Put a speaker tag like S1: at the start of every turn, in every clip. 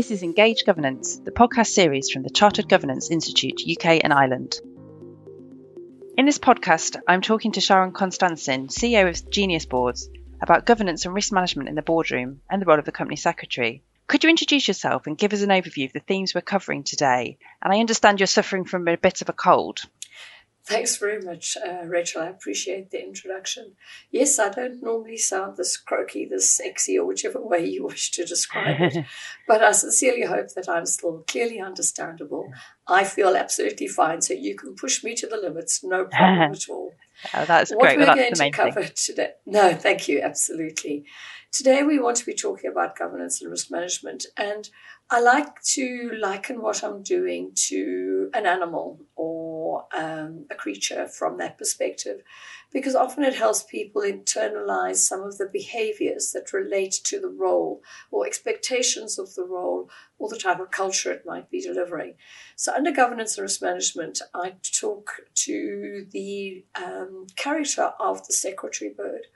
S1: This is Engage Governance, the podcast series from the Chartered Governance Institute, UK and Ireland. In this podcast, I'm talking to Sharon Constançon, CEO of Genius Boards, about governance and risk management in the boardroom and the role of the company secretary. Could you introduce yourself and give us an overview of the themes we're covering today? And I understand you're suffering from a bit of a cold.
S2: Thanks very much, uh, Rachel. I appreciate the introduction. Yes, I don't normally sound this croaky, this sexy, or whichever way you wish to describe it, but I sincerely hope that I'm still clearly understandable. I feel absolutely fine, so you can push me to the limits, no problem at all.
S1: Oh, that's
S2: what
S1: great.
S2: we're
S1: well,
S2: going to cover
S1: thing.
S2: today. No, thank you. Absolutely. Today we want to be talking about governance and risk management, and I like to liken what I'm doing to an animal or um, a creature from that perspective, because often it helps people internalize some of the behaviors that relate to the role or expectations of the role or the type of culture it might be delivering. So, under governance and risk management, I talk to the um, character of the secretary bird.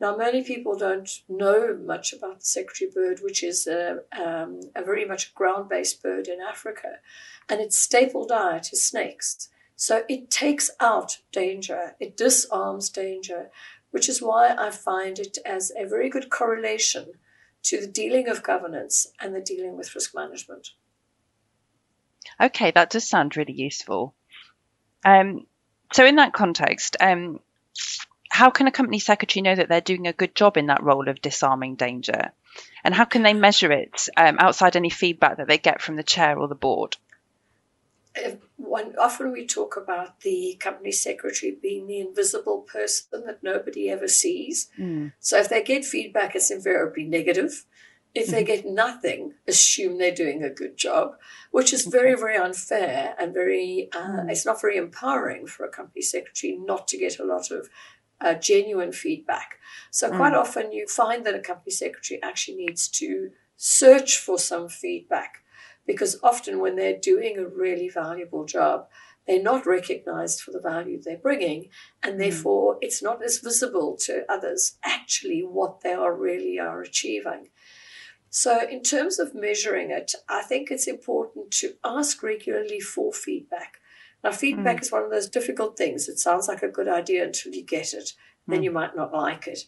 S2: Now, many people don't know much about the secretary bird, which is a, um, a very much ground based bird in Africa, and its staple diet is snakes. So it takes out danger, it disarms danger, which is why I find it as a very good correlation to the dealing of governance and the dealing with risk management.
S1: Okay, that does sound really useful. Um, so, in that context, um, how can a company secretary know that they're doing a good job in that role of disarming danger? And how can they measure it um, outside any feedback that they get from the chair or the board?
S2: One, often we talk about the company secretary being the invisible person that nobody ever sees.
S1: Mm.
S2: So if they get feedback, it's invariably negative. If they get nothing, assume they're doing a good job, which is very, very unfair and very, uh, mm. it's not very empowering for a company secretary not to get a lot of uh, genuine feedback. So quite mm. often you find that a company secretary actually needs to search for some feedback because often when they're doing a really valuable job, they're not recognized for the value they're bringing, and mm. therefore it's not as visible to others actually what they are really are achieving. So, in terms of measuring it, I think it's important to ask regularly for feedback. Now, feedback mm. is one of those difficult things. It sounds like a good idea until you get it, then mm. you might not like it.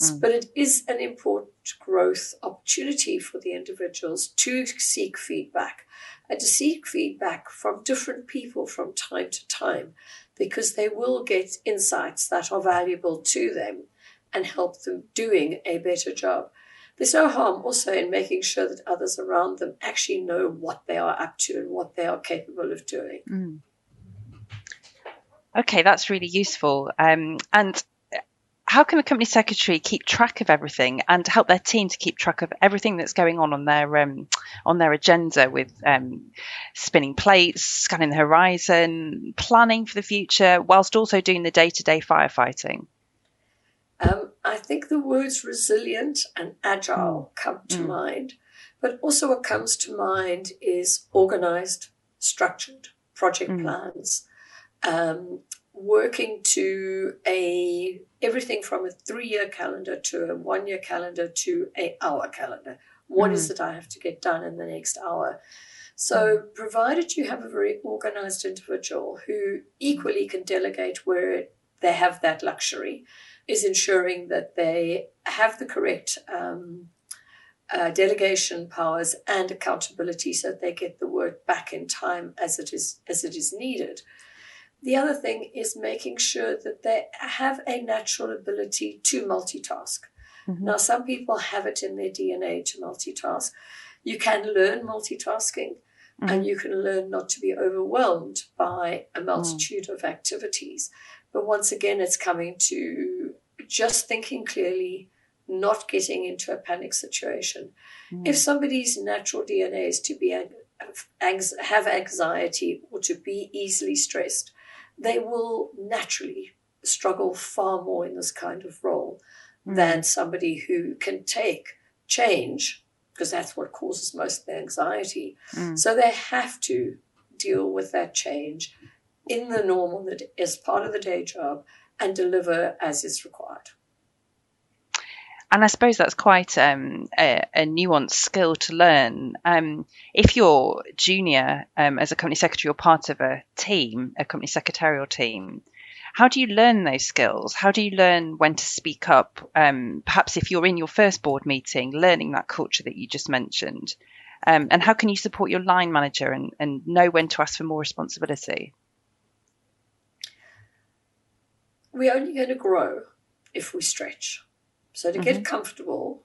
S2: Mm. But it is an important growth opportunity for the individuals to seek feedback and to seek feedback from different people from time to time because they will get insights that are valuable to them and help them doing a better job. There's no harm also in making sure that others around them actually know what they are up to and what they are capable of doing.
S1: Okay, that's really useful. Um, and how can the company secretary keep track of everything and help their team to keep track of everything that's going on on their um, on their agenda with um, spinning plates, scanning the horizon, planning for the future, whilst also doing the day to day firefighting?
S2: Um, I think the words resilient and agile mm. come to mm. mind, but also what comes to mind is organized, structured project mm. plans um, working to a everything from a three year calendar to a one year calendar to a hour calendar. What mm. is it I have to get done in the next hour? So, mm. provided you have a very organized individual who equally can delegate where they have that luxury, is ensuring that they have the correct um, uh, delegation powers and accountability so that they get the work back in time as it is as it is needed. The other thing is making sure that they have a natural ability to multitask. Mm-hmm. Now, some people have it in their DNA to multitask. You can learn multitasking mm-hmm. and you can learn not to be overwhelmed by a multitude mm-hmm. of activities. But once again, it's coming to just thinking clearly, not getting into a panic situation. Mm. If somebody's natural DNA is to be have anxiety or to be easily stressed, they will naturally struggle far more in this kind of role mm. than somebody who can take change, because that's what causes most of the anxiety. Mm. So they have to deal with that change in the normal that is part of the day job and deliver as is required.
S1: And I suppose that's quite um, a, a, nuanced skill to learn. Um, if you're junior um, as a company secretary or part of a team, a company secretarial team, how do you learn those skills? How do you learn when to speak up? Um, perhaps if you're in your first board meeting, learning that culture that you just mentioned. Um, and how can you support your line manager and, and know when to ask for more responsibility?
S2: We're only going to grow if we stretch. So to mm-hmm. get comfortable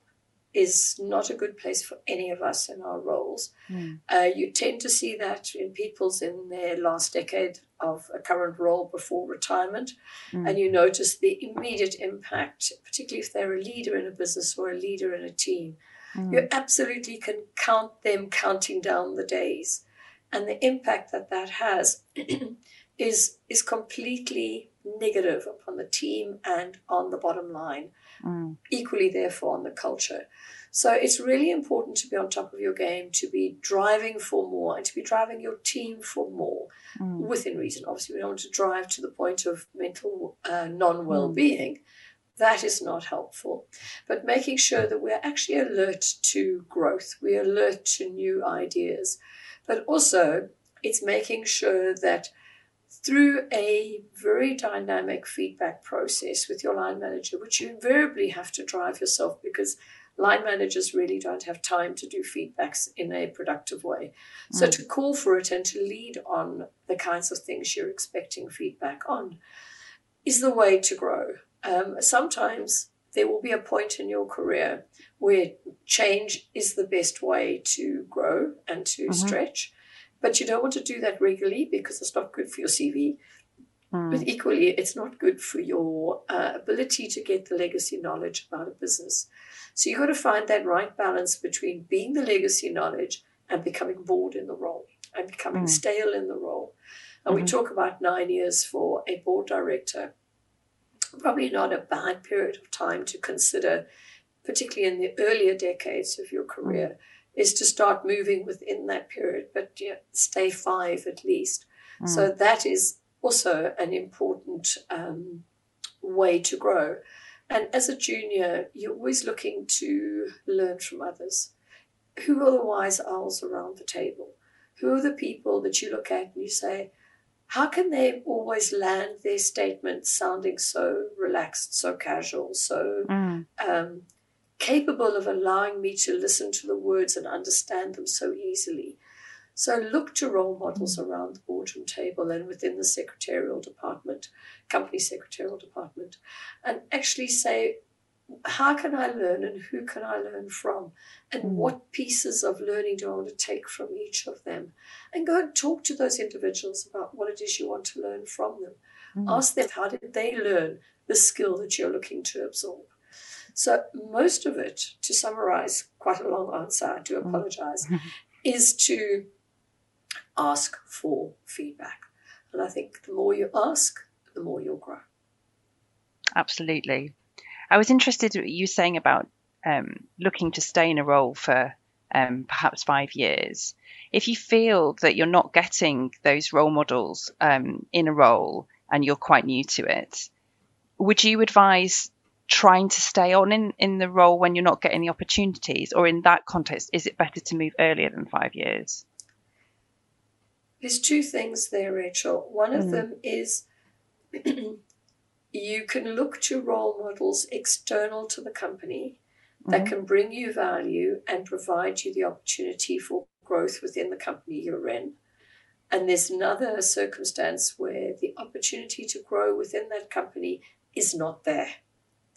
S2: is not a good place for any of us in our roles. Mm. Uh, you tend to see that in people's in their last decade of a current role before retirement, mm. and you notice the immediate impact, particularly if they're a leader in a business or a leader in a team. Mm. You absolutely can count them counting down the days, and the impact that that has is is completely negative upon the team and on the bottom line. Mm. Equally, therefore, on the culture. So it's really important to be on top of your game, to be driving for more, and to be driving your team for more mm. within reason. Obviously, we don't want to drive to the point of mental uh, non well being. Mm. That is not helpful. But making sure that we're actually alert to growth, we're alert to new ideas. But also, it's making sure that through a very dynamic feedback process with your line manager, which you invariably have to drive yourself because line managers really don't have time to do feedbacks in a productive way. So, mm. to call for it and to lead on the kinds of things you're expecting feedback on is the way to grow. Um, sometimes there will be a point in your career where change is the best way to grow and to mm-hmm. stretch. But you don't want to do that regularly because it's not good for your CV. Mm. But equally, it's not good for your uh, ability to get the legacy knowledge about a business. So you've got to find that right balance between being the legacy knowledge and becoming bored in the role and becoming mm. stale in the role. And mm-hmm. we talk about nine years for a board director. Probably not a bad period of time to consider, particularly in the earlier decades of your career. Mm is to start moving within that period, but yeah, stay five at least. Mm. So that is also an important um, way to grow. And as a junior, you're always looking to learn from others. Who are the wise owls around the table? Who are the people that you look at and you say, how can they always land their statements sounding so relaxed, so casual, so mm. um, capable of allowing me to listen to the words and understand them so easily. So look to role models mm. around the boardroom table and within the secretarial department, company secretarial department, and actually say, how can I learn and who can I learn from? And mm. what pieces of learning do I want to take from each of them? And go and talk to those individuals about what it is you want to learn from them. Mm. Ask them how did they learn the skill that you're looking to absorb. So, most of it, to summarize quite a long answer, I do mm. apologize, is to ask for feedback. And I think the more you ask, the more you'll grow.
S1: Absolutely. I was interested in you saying about um, looking to stay in a role for um, perhaps five years. If you feel that you're not getting those role models um, in a role and you're quite new to it, would you advise trying to stay on in, in the role when you're not getting the opportunities? Or in that context, is it better to move earlier than five years?
S2: There's two things there, Rachel. One of mm. them is you can look to role models external to the company that mm. can bring you value and provide you the opportunity for growth within the company you're in. And there's another circumstance where the opportunity to grow within that company is not there.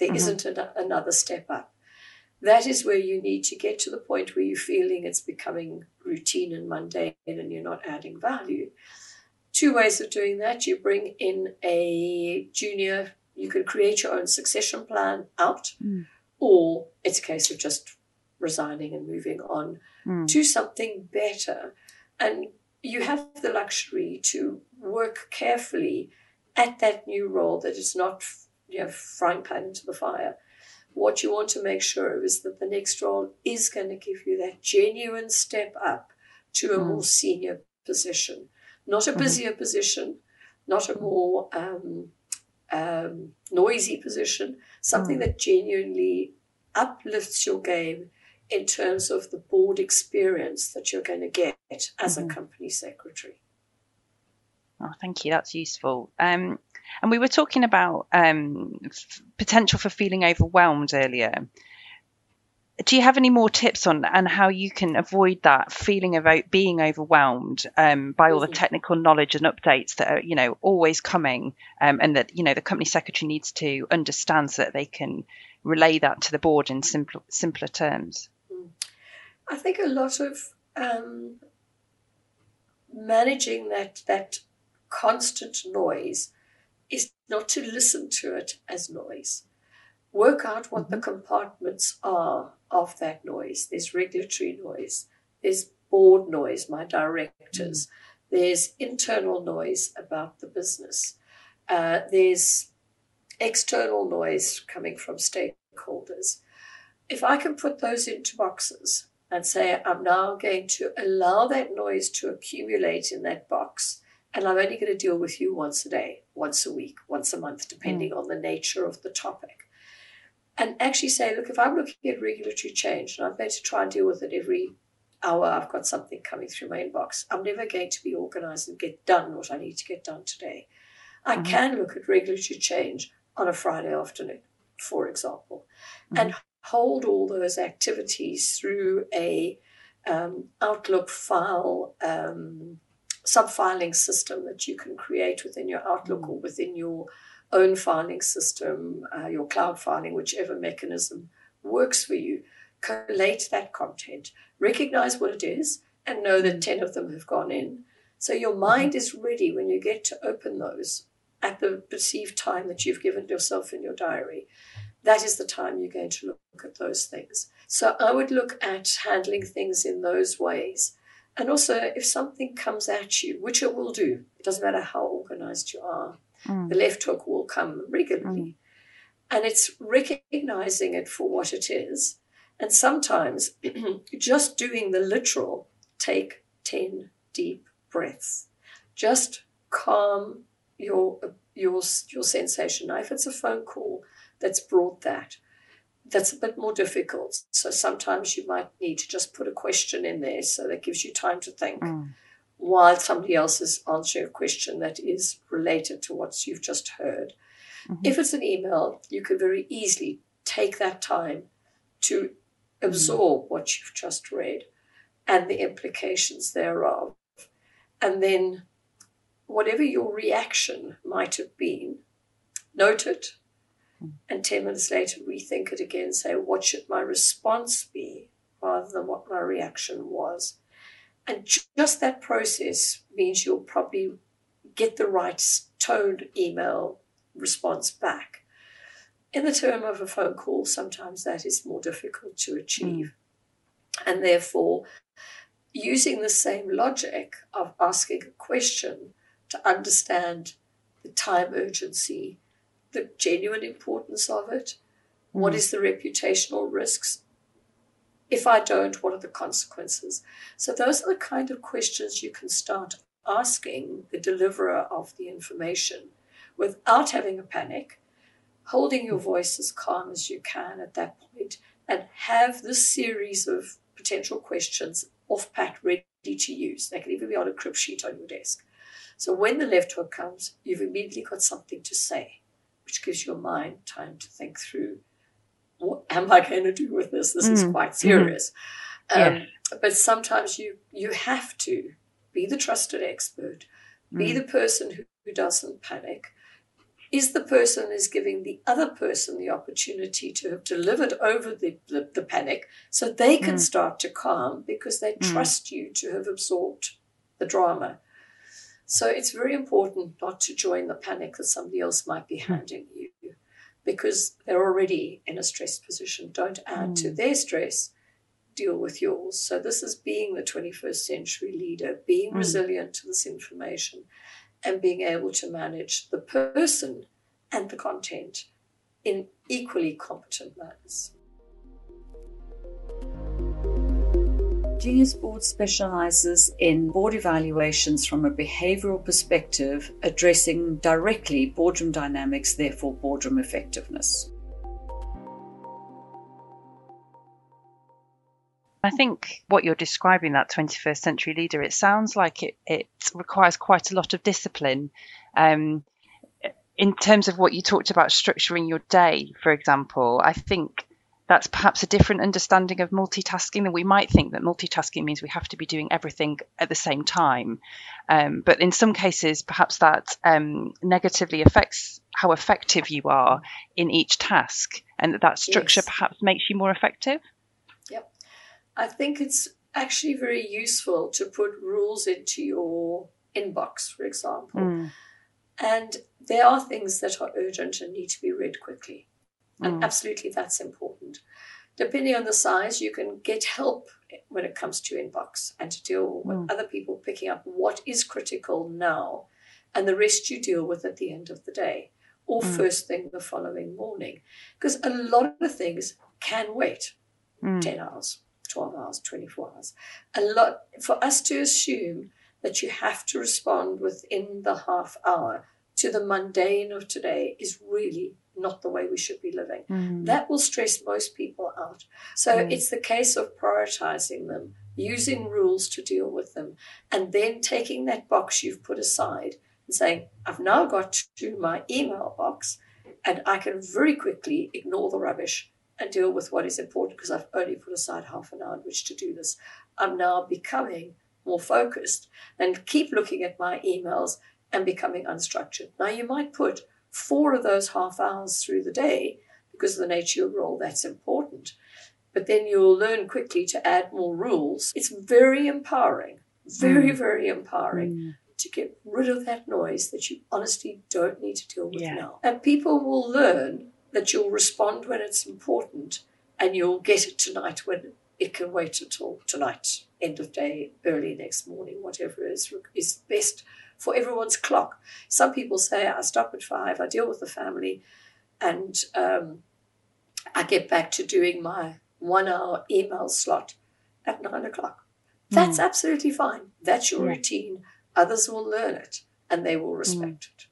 S2: There mm-hmm. not an- another step up. That is where you need to get to the point where you're feeling it's becoming routine and mundane and you're not adding value. Two ways of doing that you bring in a junior, you can create your own succession plan out, mm. or it's a case of just resigning and moving on mm. to something better. And you have the luxury to work carefully at that new role that is not you know, frying pan into the fire. What you want to make sure of is that the next role is going to give you that genuine step up to a mm. more senior position, not a mm-hmm. busier mm. position, not a more um, um, noisy position, something mm. that genuinely uplifts your game in terms of the board experience that you're going to get as mm-hmm. a company secretary.
S1: Oh, thank you. That's useful. Um, and we were talking about um, f- potential for feeling overwhelmed earlier. Do you have any more tips on and how you can avoid that feeling of being overwhelmed um, by all the mm-hmm. technical knowledge and updates that are, you know, always coming, um, and that you know the company secretary needs to understand so that they can relay that to the board in simpler simpler terms?
S2: I think a lot of um, managing that that constant noise is not to listen to it as noise. Work out what mm-hmm. the compartments are of that noise. There's regulatory noise, there's board noise, my directors, mm-hmm. there's internal noise about the business, uh, there's external noise coming from stakeholders. If I can put those into boxes and say, I'm now going to allow that noise to accumulate in that box and I'm only going to deal with you once a day, once a week, once a month, depending mm. on the nature of the topic. And actually say, look, if I'm looking at regulatory change and I'm going to try and deal with it every hour, I've got something coming through my inbox, I'm never going to be organized and get done what I need to get done today. I mm can look at regulatory change on a Friday afternoon, for example, mm and hold all those activities through a um, Outlook file um, sub-filing system that you can create within your Outlook or mm. within your own filing system, uh, your cloud filing, whichever mechanism works for you. Collate that content, recognize what it is, and know that mm. 10 of them have gone in. So your mm-hmm. mind is ready when you get to open those at the perceived time that you've given yourself in your diary. That is the time you're going to look at those things. So I would look at handling things in those ways and also, if something comes at you, which it will do, it doesn't matter how organized you are, mm. the left hook will come regularly. Mm. And it's recognizing it for what it is. And sometimes just doing the literal, take 10 deep breaths. Just calm your, your, your sensation. Now, if it's a phone call that's brought that, that's a bit more difficult. So sometimes you might need to just put a question in there so that gives you time to think mm. while somebody else is answering a question that is related to what you've just heard. Mm-hmm. If it's an email, you can very easily take that time to absorb mm. what you've just read and the implications thereof. And then, whatever your reaction might have been, note it and 10 minutes later rethink it again, say, what should my response be rather than what my reaction was. And just that process means you'll probably get the right toned email response back. In the term of a phone call, sometimes that is more difficult to achieve. Mm. And therefore, using the same logic of asking a question to understand the time urgency the genuine importance of it? Mm. What is the reputational risks? If I don't, what are the consequences? So, those are the kind of questions you can start asking the deliverer of the information without having a panic, holding your voice as calm as you can at that point, and have this series of potential questions off pat ready to use. They can even be on a crib sheet on your desk. So when the left hook comes, you've immediately got something to say which gives your mind time to think through what am I going to do with this? This mm. is quite serious. Mm-hmm. Um, But sometimes you you have to be the trusted expert, be mm. the person who, who doesn't panic. Is the person is giving the other person the opportunity to have delivered over the, the, the panic so they can mm. start to calm because they mm. trust you to have absorbed the drama. So it's very important not to join the panic that somebody else might be hmm. handing you because they're already in a stressed position. Don't add mm. to hmm. their stress, deal with yours. So this is being the 21st century leader, being mm. resilient to this information and being able to manage the person and the content in equally competent manners.
S3: Genius Board specializes in board evaluations from a behavioral perspective, addressing directly boardroom dynamics, therefore boardroom effectiveness.
S1: I think what you're describing, that 21st century leader, it sounds like it, it requires quite a lot of discipline. Um, in terms of what you talked about structuring your day, for example, I think that's perhaps a different understanding of multitasking than we might think that multitasking means we have to be doing everything at the same time. Um, but in some cases, perhaps that um, negatively affects how effective you are in each task, and that that structure yes. perhaps makes you more effective.
S2: Yep. I think it's actually very useful to put rules into your inbox, for example. Mm. And there are things that are urgent and need to be read quickly. And mm. absolutely that's important. Depending on the size, you can get help when it comes to inbox and to deal with mm. other people picking up what is critical now and the rest you deal with at the end of the day or mm. first thing the following morning. Because a lot of things can wait mm. 10 hours, 12 hours, 24 hours. A lot for us to assume that you have to respond within the half hour to the mundane of today is really not the way we should be living. Mm. That will stress most people out. So mm. it's the case of prioritizing them, using rules to deal with them, and then taking that box you've put aside and saying, I've now got to my email box and I can very quickly ignore the rubbish and deal with what is important because I've only put aside half an hour in which to do this. I'm now becoming more focused and keep looking at my emails and becoming unstructured. Now, you might put four of those half hours through the day because of the nature of your role, that's important. But then you'll learn quickly to add more rules. It's very empowering, very, mm. very empowering mm. to get rid of that noise that you honestly don't need to deal with yeah. now. And people will learn that you'll respond when it's important and you'll get it tonight when it can wait until tonight, end of day, early next morning, whatever is, is best for everyone's clock. Some people say, I stop at five, I deal with the family, and um, I get back to doing my one hour email slot at nine o'clock. That's mm. absolutely fine. That's your yeah. routine. Others will learn it and they will respect mm. it.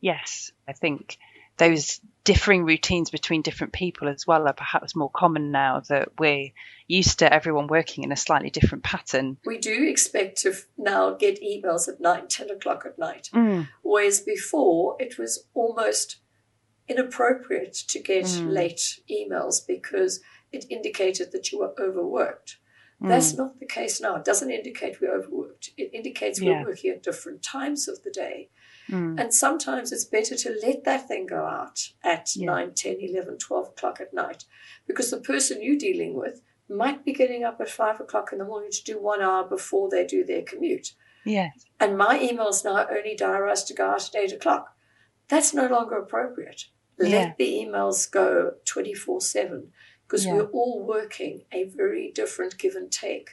S1: Yes, I think those differing routines between different people as well are perhaps more common now that we're used to everyone working in a slightly different pattern.
S2: We do expect to now get emails at 9, 10 o'clock at night, mm. whereas before it was almost inappropriate to get mm. late emails because it indicated that you were overworked. Mm. That's not the case now. It doesn't indicate we're overworked. It indicates yeah. we're working at different times of the day. Mm. And sometimes it's better to let that thing go out at yeah. 9, 10, 11, 12 o'clock at night because the person you're dealing with might be getting up at 5 o'clock in the morning to do one hour before they do their commute.
S1: Yes.
S2: And my emails now only diarised to go out at 8 o'clock. That's no longer appropriate. Let yeah. the emails go 24 7 because yeah. we're all working a very different give and take.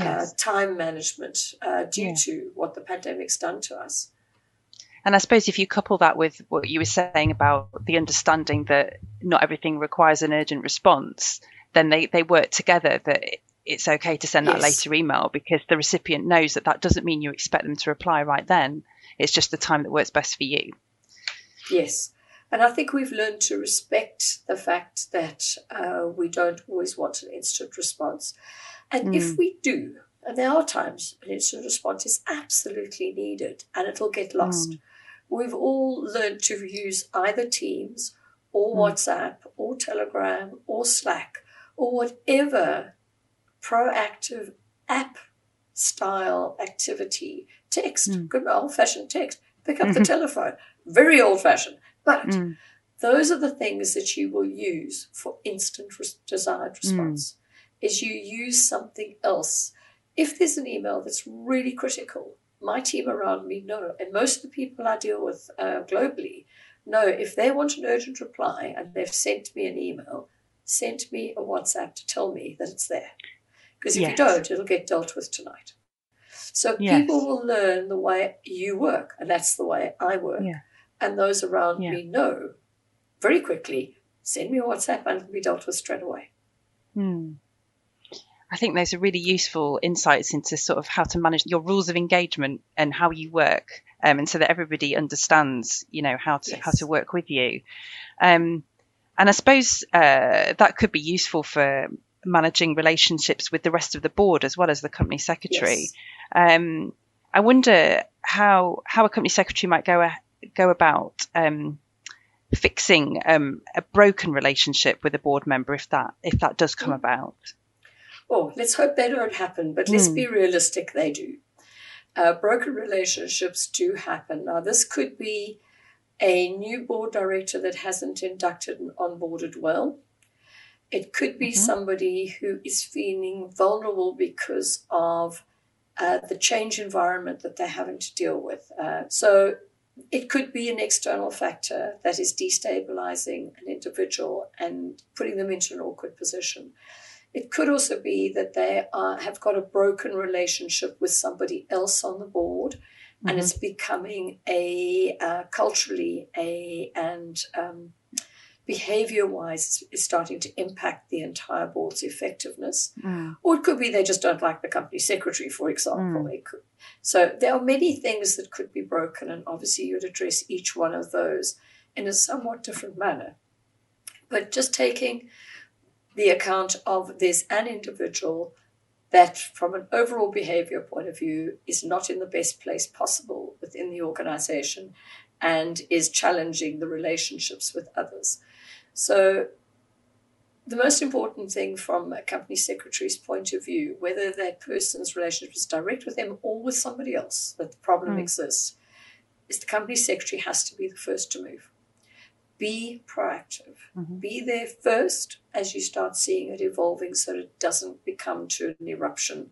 S2: Uh, yes. Uh, time management uh, due yeah. to what the pandemic's done to us.
S1: And I suppose if you couple that with what you were saying about the understanding that not everything requires an urgent response, then they, they work together that it's okay to send that yes. later email because the recipient knows that that doesn't mean you expect them to reply right then. It's just the time that works best for you.
S2: Yes. And I think we've learned to respect the fact that uh, we don't always want an instant response. And mm. if we do, and there are times an instant response is absolutely needed and it'll get lost. Mm. We've all learned to use either Teams or mm. WhatsApp or Telegram or Slack or whatever proactive app style activity. Text, mm. good old fashioned text. Pick up the telephone. Very old fashioned. But mm. those are the things that you will use for instant res- desired mm. response. Is you use something else. If there's an email that's really critical, my team around me know, and most of the people I deal with uh, globally know if they want an urgent reply and they've sent me an email, send me a WhatsApp to tell me that it's there. Because if yes. you don't, it'll get dealt with tonight. So yes. people will learn the way you work, and that's the way I work. Yeah. And those around yeah. me know very quickly send me a WhatsApp and it'll be dealt with straight away.
S1: Hmm. I think those are really useful insights into sort of how to manage your rules of engagement and how you work, um, and so that everybody understands, you know, how to yes. how to work with you. Um, and I suppose uh, that could be useful for managing relationships with the rest of the board as well as the company secretary.
S2: Yes.
S1: Um, I wonder how how a company secretary might go go about um, fixing um, a broken relationship with a board member if that if that does come mm. about.
S2: Oh, let's hope they don't happen, but let's mm. be realistic, they do. Uh, broken relationships do happen. Now, this could be a new board director that hasn't inducted and onboarded well. It could be mm-hmm. somebody who is feeling vulnerable because of uh, the change environment that they're having to deal with. Uh, so it could be an external factor that is destabilizing an individual and putting them into an awkward position. It could also be that they are, have got a broken relationship with somebody else on the board, mm-hmm. and it's becoming a uh, culturally a and um, behavior wise is starting to impact the entire board's effectiveness. Mm. Or it could be they just don't like the company secretary, for example. Mm. Could, so there are many things that could be broken, and obviously you'd address each one of those in a somewhat different manner. But just taking the account of this an individual that, from an overall behavior point of view, is not in the best place possible within the organization and is challenging the relationships with others. So, the most important thing from a company secretary's point of view, whether that person's relationship is direct with them or with somebody else, that the problem mm. exists, is the company secretary has to be the first to move be proactive. Mm-hmm. Be there first as you start seeing it evolving so it doesn't become to an eruption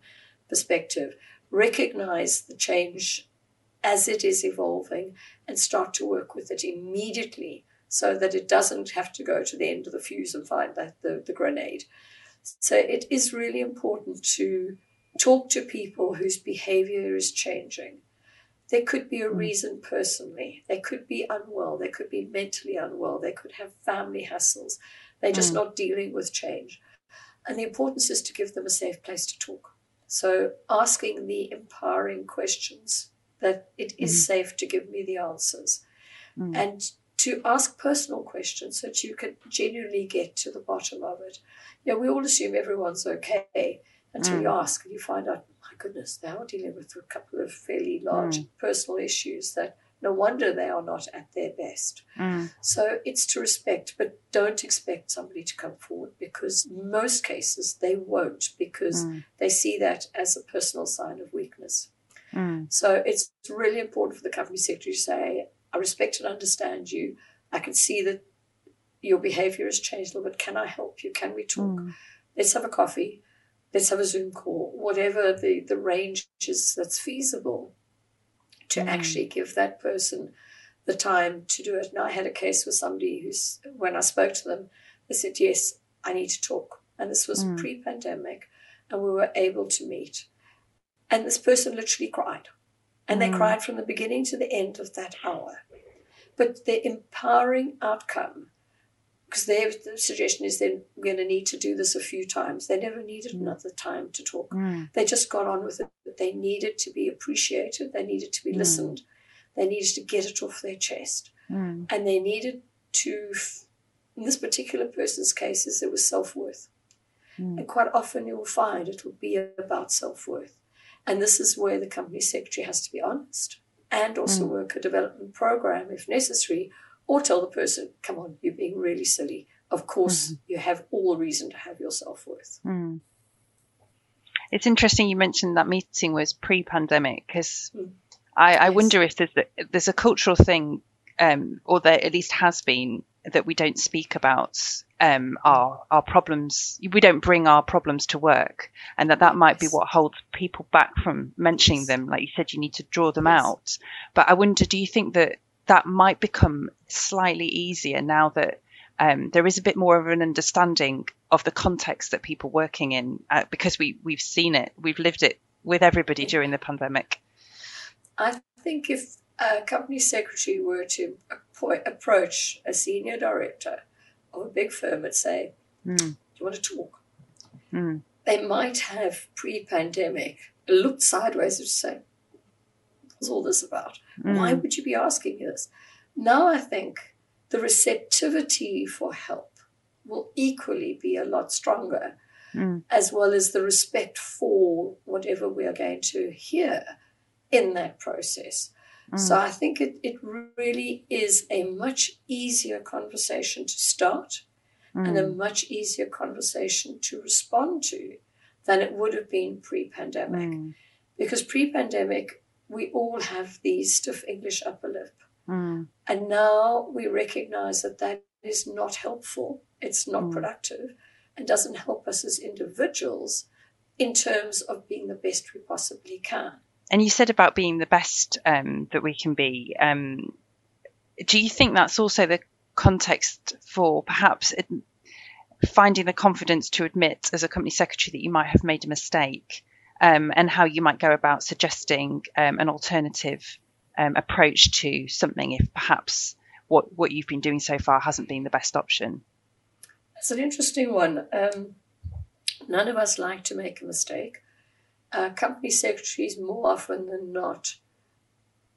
S2: perspective. Recognize the change as it is evolving and start to work with it immediately so that it doesn't have to go to the end of the fuse and find that the, the grenade. So it is really important to talk to people whose behavior is changing there could be a hmm. reason personally. They could be unwell. They could be mentally unwell. They could have family hassles. They're just mm. not dealing with change. And the importance is to give them a safe place to talk. So asking the empowering questions that it is mm. safe to give me the answers. Mm. And to ask personal questions so that you can genuinely get to the bottom of it. Yeah, we all assume everyone's okay until you hmm. ask and you find out goodness, they are dealing with a couple of fairly large mm. personal issues that no wonder they are not at their best. Mm. So it's to respect, but don't expect somebody to come forward because most cases they won't because mm. they see that as a personal sign of weakness. Mm. So it's really important for the company secretary to say, I respect and understand you. I can see that your behavior has changed a little bit. Can I help you? Can we talk? Mm. Let's have a coffee let's have a Zoom call, whatever the, the range is that's feasible to mm. actually give that person the time to do it. Now, I had a case with somebody who's, when I spoke to them, they said, Yes, I need to talk. And this was mm. pre pandemic, and we were able to meet. And this person literally cried. And mm. they cried from the beginning to the end of that hour. But the empowering outcome because their suggestion is they're going to need to do this a few times. They never needed another time to talk. Mm. They just got on with it. But They needed to be appreciated. They needed to be mm. listened. They needed to get it off their chest. Mm. And they needed to, in this particular person's cases, it was self worth. Mm. And quite often you will find it will be about self worth. And this is where the company secretary has to be honest and also mm. work a development program if necessary or tell the person, come on, you're being really silly. Of course, mm-hmm. you have all the reason to have your self worth. Mm.
S1: It's interesting you mentioned that meeting was pre pandemic because mm. I, I yes. wonder if there's a, there's a cultural thing, um, or there at least has been, that we don't speak about um, our our problems. We don't bring our problems to work, and that that might be what holds people back from mentioning yes. them. Like you said, you need to draw them yes. out. But I wonder, do you think that that might become slightly easier now that um, there is a bit more of an understanding of the context that people working in uh, because we we've seen it, we've lived it with everybody during the pandemic.
S2: I think if a company secretary were to approach a senior director of a big firm and say, mm. "Do you want to talk?" Mm. They might have pre-pandemic looked sideways and say, What's all this about? Mm. Why would you be asking this? Now I think the receptivity for help will equally be a lot stronger mm. as well as the respect for whatever we are going to hear in that process. Mm. So I think it, it really is a much easier conversation to start mm. and a mm. much easier conversation to respond to than it would have been pre pandemic. Mm. Because pre pandemic, we all have the stiff English upper lip. Mm. And now we recognize that that is not helpful, it's not mm. productive, and doesn't help us as individuals in terms of being the best we possibly can.
S1: And you said about being the best um, that we can be. Um, do you think that's also the context for perhaps finding the confidence to admit as a company secretary that you might have made a mistake um, and how you might go about suggesting um, an alternative um, approach to something if perhaps what, what you've been doing so far hasn't been the best option?
S2: It's an interesting one. Um, none of us like to make a mistake. Uh, company secretaries, more often than not,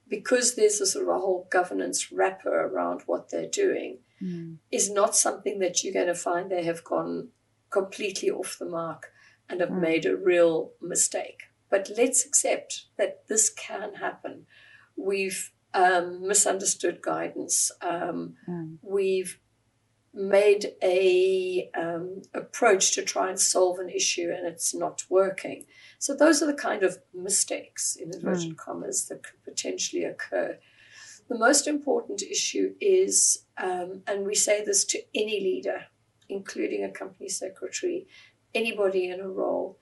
S2: because there's a sort of a whole governance wrapper around what they're doing, mm. is not something that you're going to find they have gone completely off the mark and have mm. made a real mistake. But let's accept that this can happen. We've um, misunderstood guidance. Um, mm. We've made a um, approach to try and solve an issue and it's not working. So those are the kind of mistakes in inverted mm. commas that could potentially occur. The most important issue is, um, and we say this to any leader, including a company secretary, anybody in a role,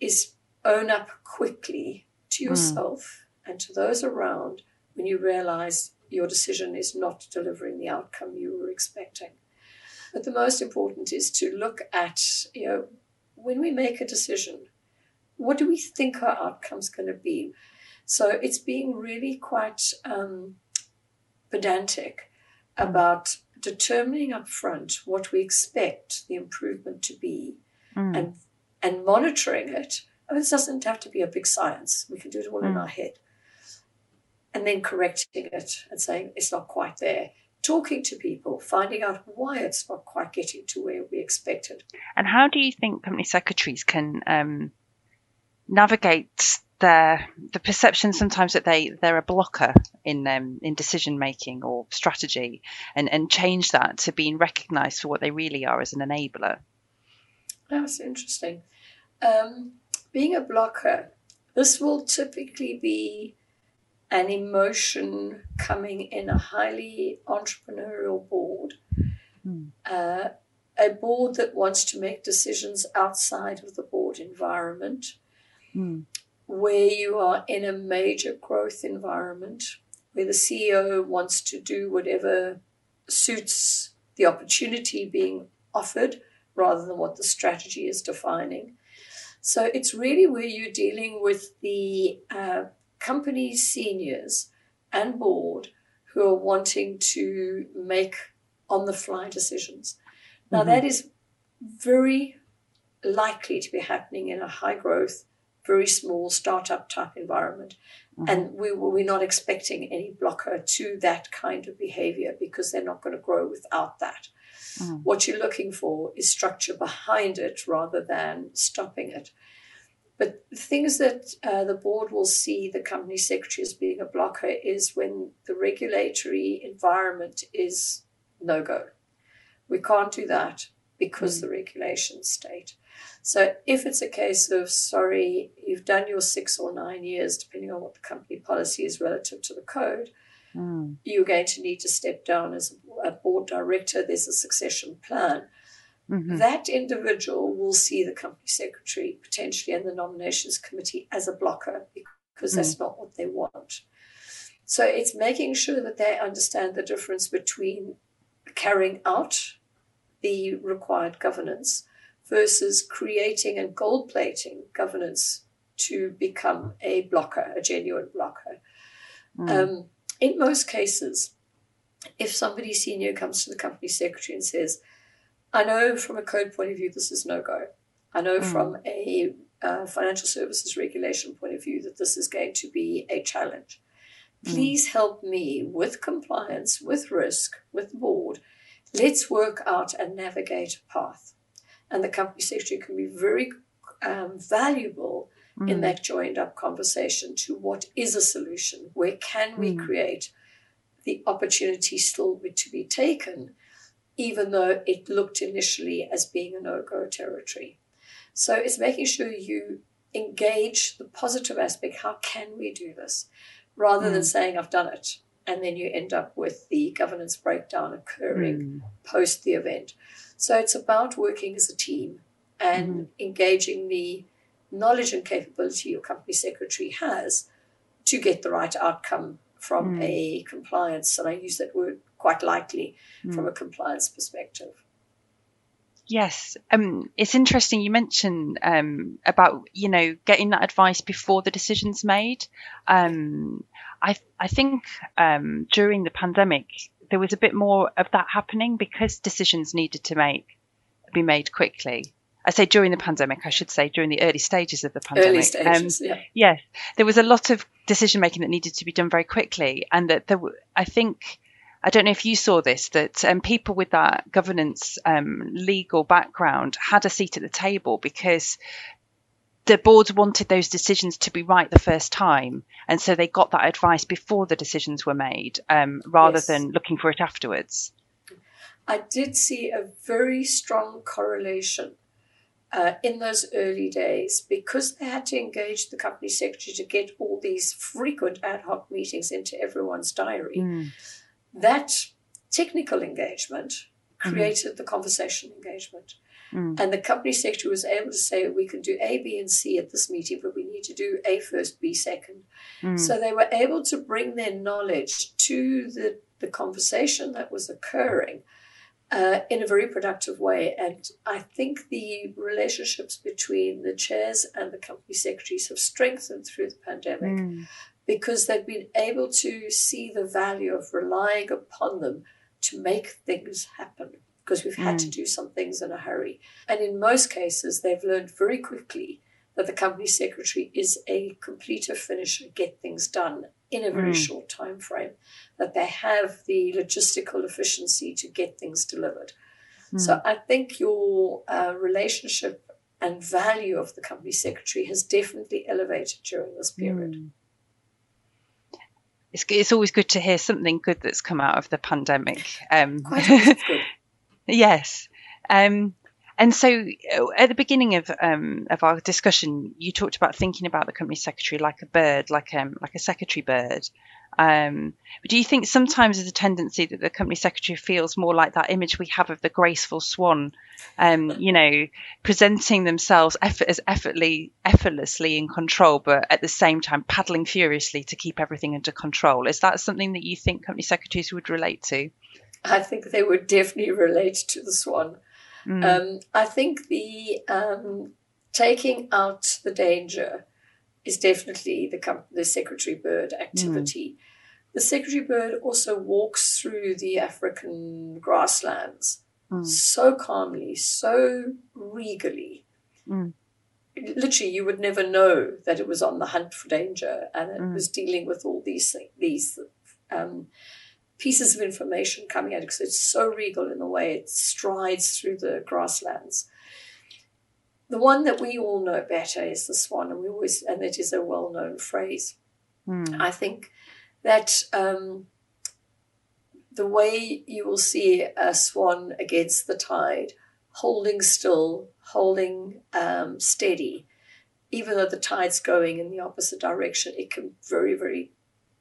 S2: is own up quickly to hmm. yourself mm. and to those around when you realize your decision is not delivering the outcome you were expecting. But the most important is to look at, you know, when we make a decision, what do we think our outcome's going to be? So it's being really quite um, pedantic about determining up front what we expect the improvement to be mm. and and monitoring it. I mean, it doesn't have to be a big science. We can do it all mm. in our head. And then correcting it and saying it's not quite there. Talking to people, finding out why it's not quite getting to where we expected.
S1: And how do you think company secretaries can um, navigate their the perception sometimes that they they're a blocker in um, in decision making or strategy, and and change that to being recognised for what they really are as an enabler?
S2: That's interesting. Um, being a blocker, this will typically be an emotion coming in a highly entrepreneurial board, mm. uh, a board that wants to make decisions outside of the board environment, mm. where you are in a major growth environment, where the CEO wants to do whatever suits the opportunity being offered rather than what the strategy is defining. So it's really where you're dealing with the uh, company seniors and board who are wanting to make on the fly decisions. Now, mm-hmm. that is very likely to be happening in a high growth, very small startup type environment. Mm-hmm. And we, we're not expecting any blocker to that kind of behavior because they're not going to grow without that. Mm. What you're looking for is structure behind it rather than stopping it. But the things that uh, the board will see the company secretary as being a blocker is when the regulatory environment is no go. We can't do that because mm. the regulations state. So if it's a case of, sorry, you've done your six or nine years, depending on what the company policy is relative to the code, mm. you're going to need to step down as a board director. There's a succession plan. Mm-hmm. That individual will see the company secretary potentially and the nominations committee as a blocker because mm. that's not what they want. So it's making sure that they understand the difference between carrying out the required governance versus creating and gold plating governance to become a blocker, a genuine blocker. Mm. Um, in most cases, if somebody senior comes to the company secretary and says, I know from a code point of view, this is no go. I know mm. from a uh, financial services regulation point of view that this is going to be a challenge. Hmm. Please mm. help me with compliance, with risk, with board. Let's work out and navigate a path. And the company secretary can be very um, valuable mm. in that joined up conversation to what is a solution? Where can we mm. create the opportunity still to be taken, even though it looked initially as being a no go territory? So it's making sure you engage the positive aspect. How can we do this? Rather mm. than saying, I've done it. And then you end up with the governance breakdown occurring mm. post the event. So it's about working as a team and mm. engaging the knowledge and capability your company secretary has to get the right outcome from mm. a compliance, and I use that word quite lightly mm. from a compliance perspective.
S1: Yes, um, it's interesting. You mentioned um, about you know getting that advice before the decision's made. Um, I I think um, during the pandemic there was a bit more of that happening because decisions needed to make be made quickly. I say during the pandemic, I should say during the early stages of the pandemic.
S2: Early stages, um, yeah.
S1: Yes, there was a lot of decision making that needed to be done very quickly, and that there, I think, I don't know if you saw this, that um, people with that governance um, legal background had a seat at the table because the boards wanted those decisions to be right the first time, and so they got that advice before the decisions were made, um, rather yes. than looking for it afterwards.
S2: I did see a very strong correlation uh, in those early days because they had to engage the company secretary to get all these frequent ad hoc meetings into everyone's diary. Mm. That technical engagement mm-hmm. created mm. the conversation engagement. Mm. And the company secretary was able to say, we can do A, B, and C at this meeting, but we need to do A first, B second. Mm. So they were able to bring their knowledge to the, the conversation that was occurring uh, in a very productive way. And I think the relationships between the chairs and the company secretaries have strengthened through the pandemic mm. because they've been able to see the value of relying upon them to make things happen because we've had mm. to do some things in a hurry. And in most cases, they've learned very quickly that the company secretary is a completer, finisher, get things done in a very mm. short time frame, that they have the logistical efficiency to get things delivered. Mm. So I think your uh, relationship and value of the company secretary has definitely elevated during this period. Mm.
S1: It's, it's always good to hear something good that's come out of the pandemic.
S2: Um, Quite good.
S1: yes. Um, and so, uh, at the beginning of um, of our discussion, you talked about thinking about the company secretary like a bird, like um, like a secretary bird. Um, do you think sometimes there's a tendency that the company secretary feels more like that image we have of the graceful swan, um, you know, presenting themselves effort, as effortlessly, effortlessly in control, but at the same time paddling furiously to keep everything under control? Is that something that you think company secretaries would relate to?
S2: I think they would definitely relate to the swan. Mm. Um, I think the um, taking out the danger is definitely the, the secretary bird activity. Mm. The secretary bird also walks through the African grasslands mm. so calmly, so regally. Mm. Literally, you would never know that it was on the hunt for danger and it mm. was dealing with all these these um, pieces of information coming at it because it's so regal in the way it strides through the grasslands. The one that we all know better is the swan, and we always, and it is a well-known phrase. Mm. I think that um, the way you will see a swan against the tide, holding still, holding um, steady, even though the tide's going in the opposite direction, it can very, very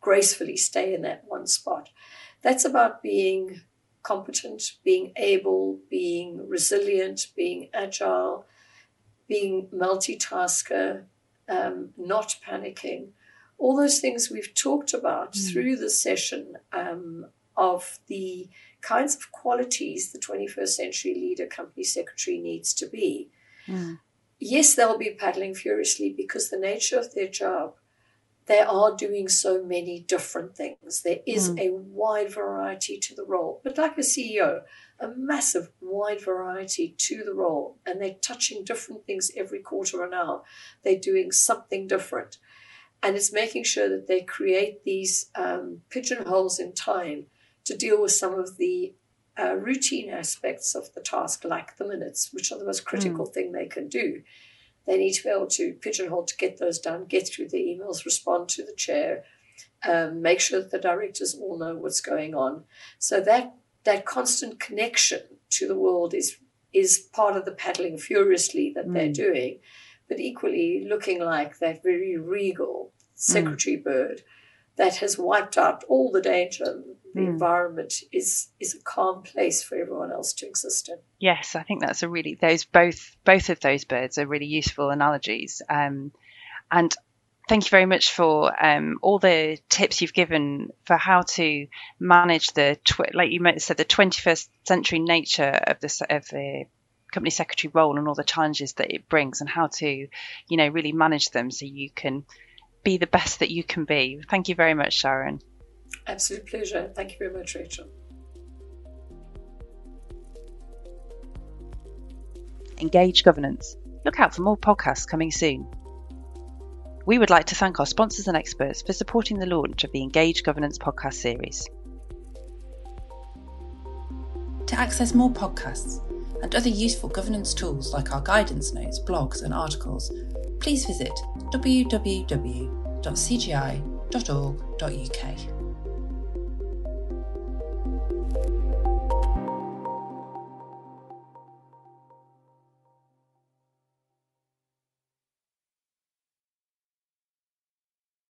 S2: gracefully stay in that one spot. That's about being competent, being able, being resilient, being agile, being multitasker, um, not panicking. All those things we've talked about mm. through the session um, of the kinds of qualities the 21st century leader company secretary needs to be. Mm. Yes, they'll be paddling furiously because the nature of their job they are doing so many different things. There is mm. a wide variety to the role, but like a CEO, a massive wide variety to the role, and they're touching different things every quarter an hour. They're doing something different, and it's making sure that they create these um, pigeonholes in time to deal with some of the uh, routine aspects of the task, like the minutes, which are the most critical mm. thing they can do. They need to be able to pigeonhole to get those done, get through the emails, respond to the chair, um, make sure that the directors all know what's going on. So that that constant connection to the world is is part of the paddling furiously that mm. they're doing, but equally looking like that very regal secretary mm. bird that has wiped out all the danger. The mm. environment is is a calm place for everyone else to exist in.
S1: Yes, I think that's a really those both both of those birds are really useful analogies. Um, and thank you very much for um, all the tips you've given for how to manage the tw- like you said the 21st century nature of the of the company secretary role and all the challenges that it brings and how to you know really manage them so you can be the best that you can be. Thank you very much, Sharon.
S2: Absolute pleasure. Thank you very much, Rachel.
S1: Engage Governance. Look out for more podcasts coming soon. We would like to thank our sponsors and experts for supporting the launch of the Engage Governance podcast series.
S4: To access more podcasts and other useful governance tools like our guidance notes, blogs, and articles, please visit www.cgi.org.uk.